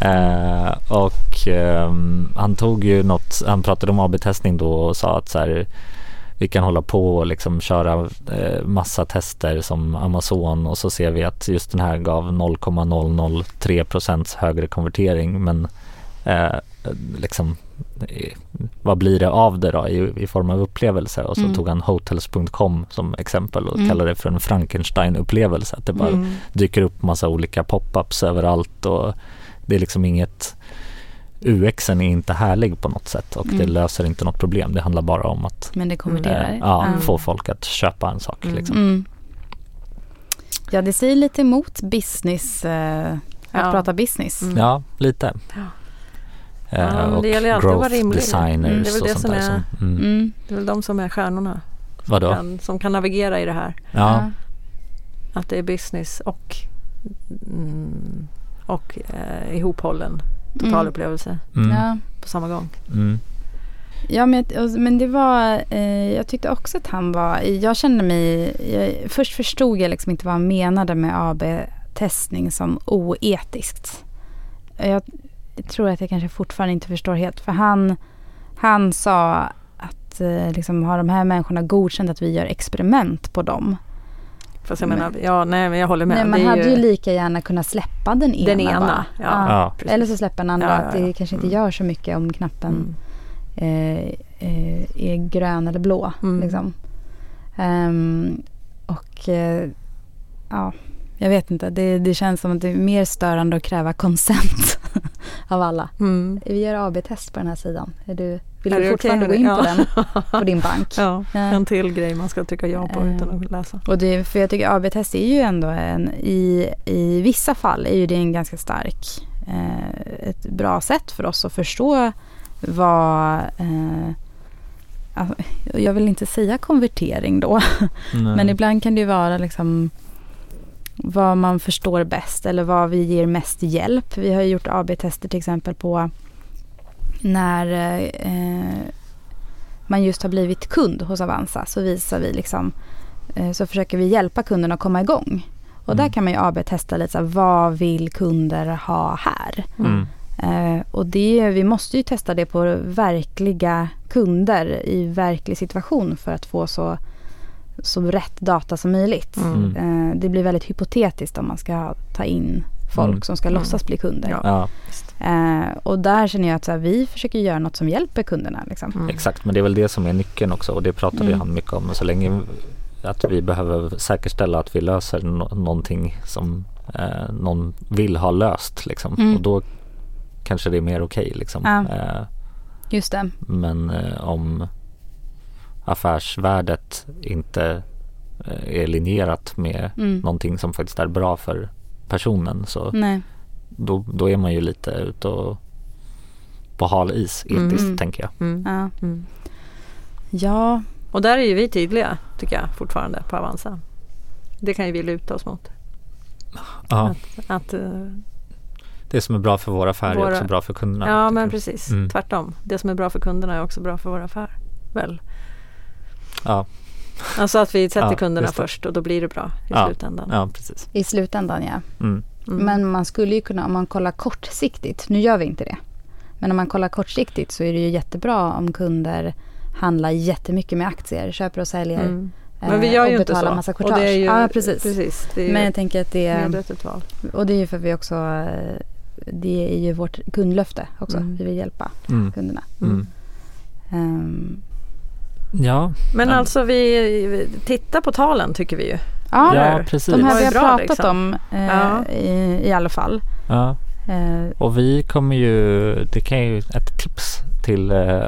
S3: eh, och ehm, han tog ju något, han pratade om AB-testning då och sa att så här, vi kan hålla på och liksom köra eh, massa tester som Amazon och så ser vi att just den här gav 0,003 procents högre konvertering men eh, liksom vad blir det av det då i, i form av upplevelse och så
S2: Mm.
S3: tog han hotels.com som exempel och
S2: Mm.
S3: kallade det för en Frankenstein-upplevelse. Att det bara
S1: Mm.
S3: dyker upp massa olika pop-ups överallt och det är liksom inget UXen är inte härlig på något sätt och det
S2: Mm.
S3: löser inte något problem. Det handlar bara om att
S2: Men det konverterar.
S3: eh, ja,
S2: Mm.
S3: få folk att köpa en sak.
S1: Mm.
S3: Liksom.
S2: Mm. Ja, det säger lite emot business, eh, att
S1: Ja.
S2: prata business.
S1: Mm.
S3: Ja, lite.
S1: Ja.
S3: Eh,
S1: Ja, men
S3: och
S1: det gäller ju alltid att vara rimlig.
S3: designers
S1: Mm, det är väl
S3: och
S1: det
S3: sånt
S1: som
S3: där.
S1: är-
S3: Som, mm.
S2: Mm.
S1: Det är väl de som är stjärnorna.
S3: Vadå?
S1: Kan, som kan navigera i det här.
S3: Ja.
S1: Att det är business och, mm, och eh, ihophållen totalupplevelse
S3: Mm.
S2: Ja.
S1: på samma gång.
S3: Mm.
S2: Ja, men, men det var, eh, jag tyckte också att han var, jag kände mig, jag, först förstod jag liksom inte vad han menade med AB-testning som oetiskt. Jag, tror att jag kanske fortfarande inte förstår helt, för han, han sa att eh, liksom, har de här människorna godkänt att vi gör experiment på dem?
S1: Fast jag
S2: Men-
S1: menar, ja nej men jag håller med.
S2: Nej, man
S1: det är
S2: hade ju lika gärna kunnat släppa den ena
S1: den ena.
S2: bara.
S1: Ja,
S3: Ja.
S1: precis.
S2: Eller så släppa den andra,
S1: Ja, ja,
S2: att det
S1: ja.
S2: kanske inte
S1: Mm.
S2: gör så mycket om knappen
S1: Mm.
S2: eh, eh, är grön eller blå.
S1: Mm.
S2: Liksom. Ehm, och eh, ja, jag vet inte. Det, det känns som att det är mer störande att kräva consent av alla.
S1: Mm.
S2: Vi gör AB-test på den här sidan. Är du, vill
S1: Är
S2: du fortfarande
S1: okej
S2: gå in på den på din bank?
S1: Ja,
S2: Ja.
S1: en till grej man ska trycka ja på
S2: Eh.
S1: utan att läsa.
S2: Och det, för jag tycker AB-test är ju ändå en, i, i vissa fall är ju det en ganska stark, eh, ett bra sätt för oss att förstå vad, eh, alltså, jag vill inte säga konvertering då,
S3: Nej.
S2: men ibland kan det ju vara liksom vad man förstår bäst eller vad vi ger mest hjälp. Vi har ju gjort AB-tester till exempel på när eh, man just har blivit kund hos Avanza så visar vi liksom eh, så försöker vi hjälpa kunden att komma igång. Och där
S3: Mm.
S2: kan man ju AB-testa lite så här, vad vill kunder ha här?
S3: Mm.
S2: Eh, och det, vi måste ju testa det på verkliga kunder i verklig situation för att få så, så rätt data som möjligt.
S1: Mm.
S2: Eh, det blir väldigt hypotetiskt om man ska ta in folk
S3: Mm.
S2: som ska
S1: Mm.
S2: låtsas bli kunder.
S1: Ja.
S3: Ja,
S2: Eh, och där känner jag att så här, vi försöker göra något som hjälper kunderna. Liksom.
S1: Mm.
S3: exakt. Men det är väl det som är nyckeln också och det pratade
S2: Mm.
S3: han mycket om. Så länge att vi behöver säkerställa att vi löser no- någonting som eh, någon vill ha löst liksom.
S2: Mm.
S3: Och då kanske det är mer okej liksom.
S2: Ja.
S3: Eh,
S2: Just det.
S3: Men eh, om affärsvärdet inte eh, är linjerat med
S2: Mm.
S3: någonting som faktiskt är bra för personen så
S2: Nej.
S3: då, då är man ju lite ute och på hal is
S1: Mm.
S3: etiskt
S2: Mm.
S3: tänker jag.
S1: Mm.
S2: Ja.
S1: Mm.
S2: ja,
S1: Och där är ju vi tydliga tycker jag fortfarande på Avanza. Det kan ju vi luta oss mot.
S3: Ja,
S1: Att, eh,
S3: det som är bra för vår affär är
S1: Våra-
S3: också bra för kunderna.
S1: ja men precis,
S3: Mm.
S1: tvärtom. Det som är bra för kunderna är också bra för vår affär. Väl?
S3: Ja,
S1: Alltså att vi sätter
S3: Ja,
S1: kunderna först och då blir det bra i
S3: Ja.
S1: slutändan.
S3: ja precis.
S2: i slutändan ja.
S3: Mm.
S1: Mm.
S2: Men man skulle ju kunna, om man kollar kortsiktigt, nu gör vi inte det. Men om man kollar kortsiktigt så är det ju jättebra om kunder handlar jättemycket med aktier, köper och säljer.
S1: Mm.
S2: eh,
S1: Men vi gör ju inte så.
S2: massa
S1: och det är ju,
S2: ja, precis.
S1: precis. Det är ju
S2: Men jag tänker att det är,
S1: medvetet val.
S2: och det är ju för att vi också, eh, det är ju vårt kundlöfte också.
S1: Mm.
S2: Vi vill hjälpa
S3: Mm.
S2: kunderna.
S3: Mm. Ja,
S1: Men
S3: Ja.
S1: alltså vi, vi tittar på talen tycker vi ju.
S2: ja,
S3: ja precis.
S2: de
S1: Det
S2: här vi
S1: ju
S2: har
S1: bra,
S2: pratat
S1: liksom.
S2: om eh,
S1: Ja.
S2: i, i alla fall.
S3: Ja.
S2: Eh,
S3: Och vi kommer ju, det kan ju, ett tips till eh,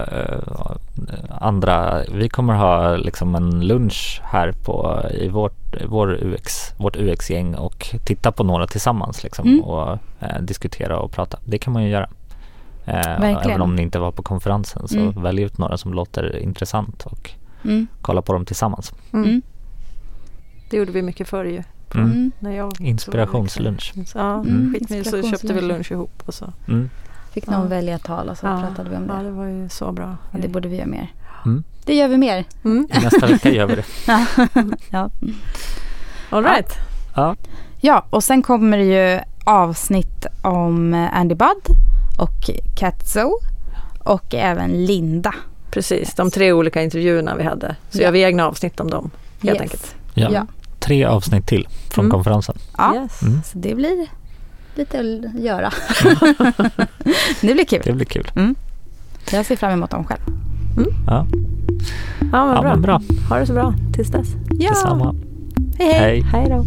S3: andra. Vi kommer ha liksom en lunch här på, i vårt, vår UX, vårt UX-gäng och titta på några tillsammans liksom
S2: Mm.
S3: och eh, diskutera och prata. Det kan man ju göra. Eh,
S2: Verkligen.
S3: även om ni inte var på konferensen så
S2: Mm.
S3: välj ut några som låter intressant och
S2: mm,
S3: kolla på dem tillsammans.
S1: Mm.
S2: mm,
S1: Det gjorde vi mycket förr ju.
S3: Mm.
S2: mm.
S1: När jag
S3: Inspirationslunch.
S1: Ja,
S2: Mm.
S1: skitmysigt. Så köpte vi lunch ihop och så.
S3: Mm.
S2: Fick någon
S1: Ja.
S2: välja tal och så
S1: Ja.
S2: pratade vi om
S1: Ja,
S2: det.
S1: det var ju så bra.
S2: Ja, det borde vi göra mer.
S3: Mm.
S2: Det gör vi mer.
S1: Mm.
S3: Nästa vecka gör vi det.
S2: ja.
S1: All right.
S3: Ja.
S2: ja, och sen kommer det ju avsnitt om Andy Budd och Katzo och även Linda.
S1: Precis, de tre olika intervjuerna vi hade. Så
S2: Ja.
S1: gör vi egna avsnitt om dem helt
S2: Yes.
S1: enkelt.
S3: Ja.
S2: Ja.
S3: Tre avsnitt till från
S1: Mm.
S3: konferensen.
S2: Ja,
S1: Yes.
S3: Mm.
S2: så det blir lite att göra. det blir kul.
S3: Det blir kul.
S2: Jag ser fram emot dem själv.
S3: Ja,
S1: Ja, men
S3: ja
S1: bra.
S3: men bra.
S1: Ha det så bra tills dess.
S2: Ja,
S3: Detsamma.
S2: hej hej.
S3: Hej.
S1: Hej då.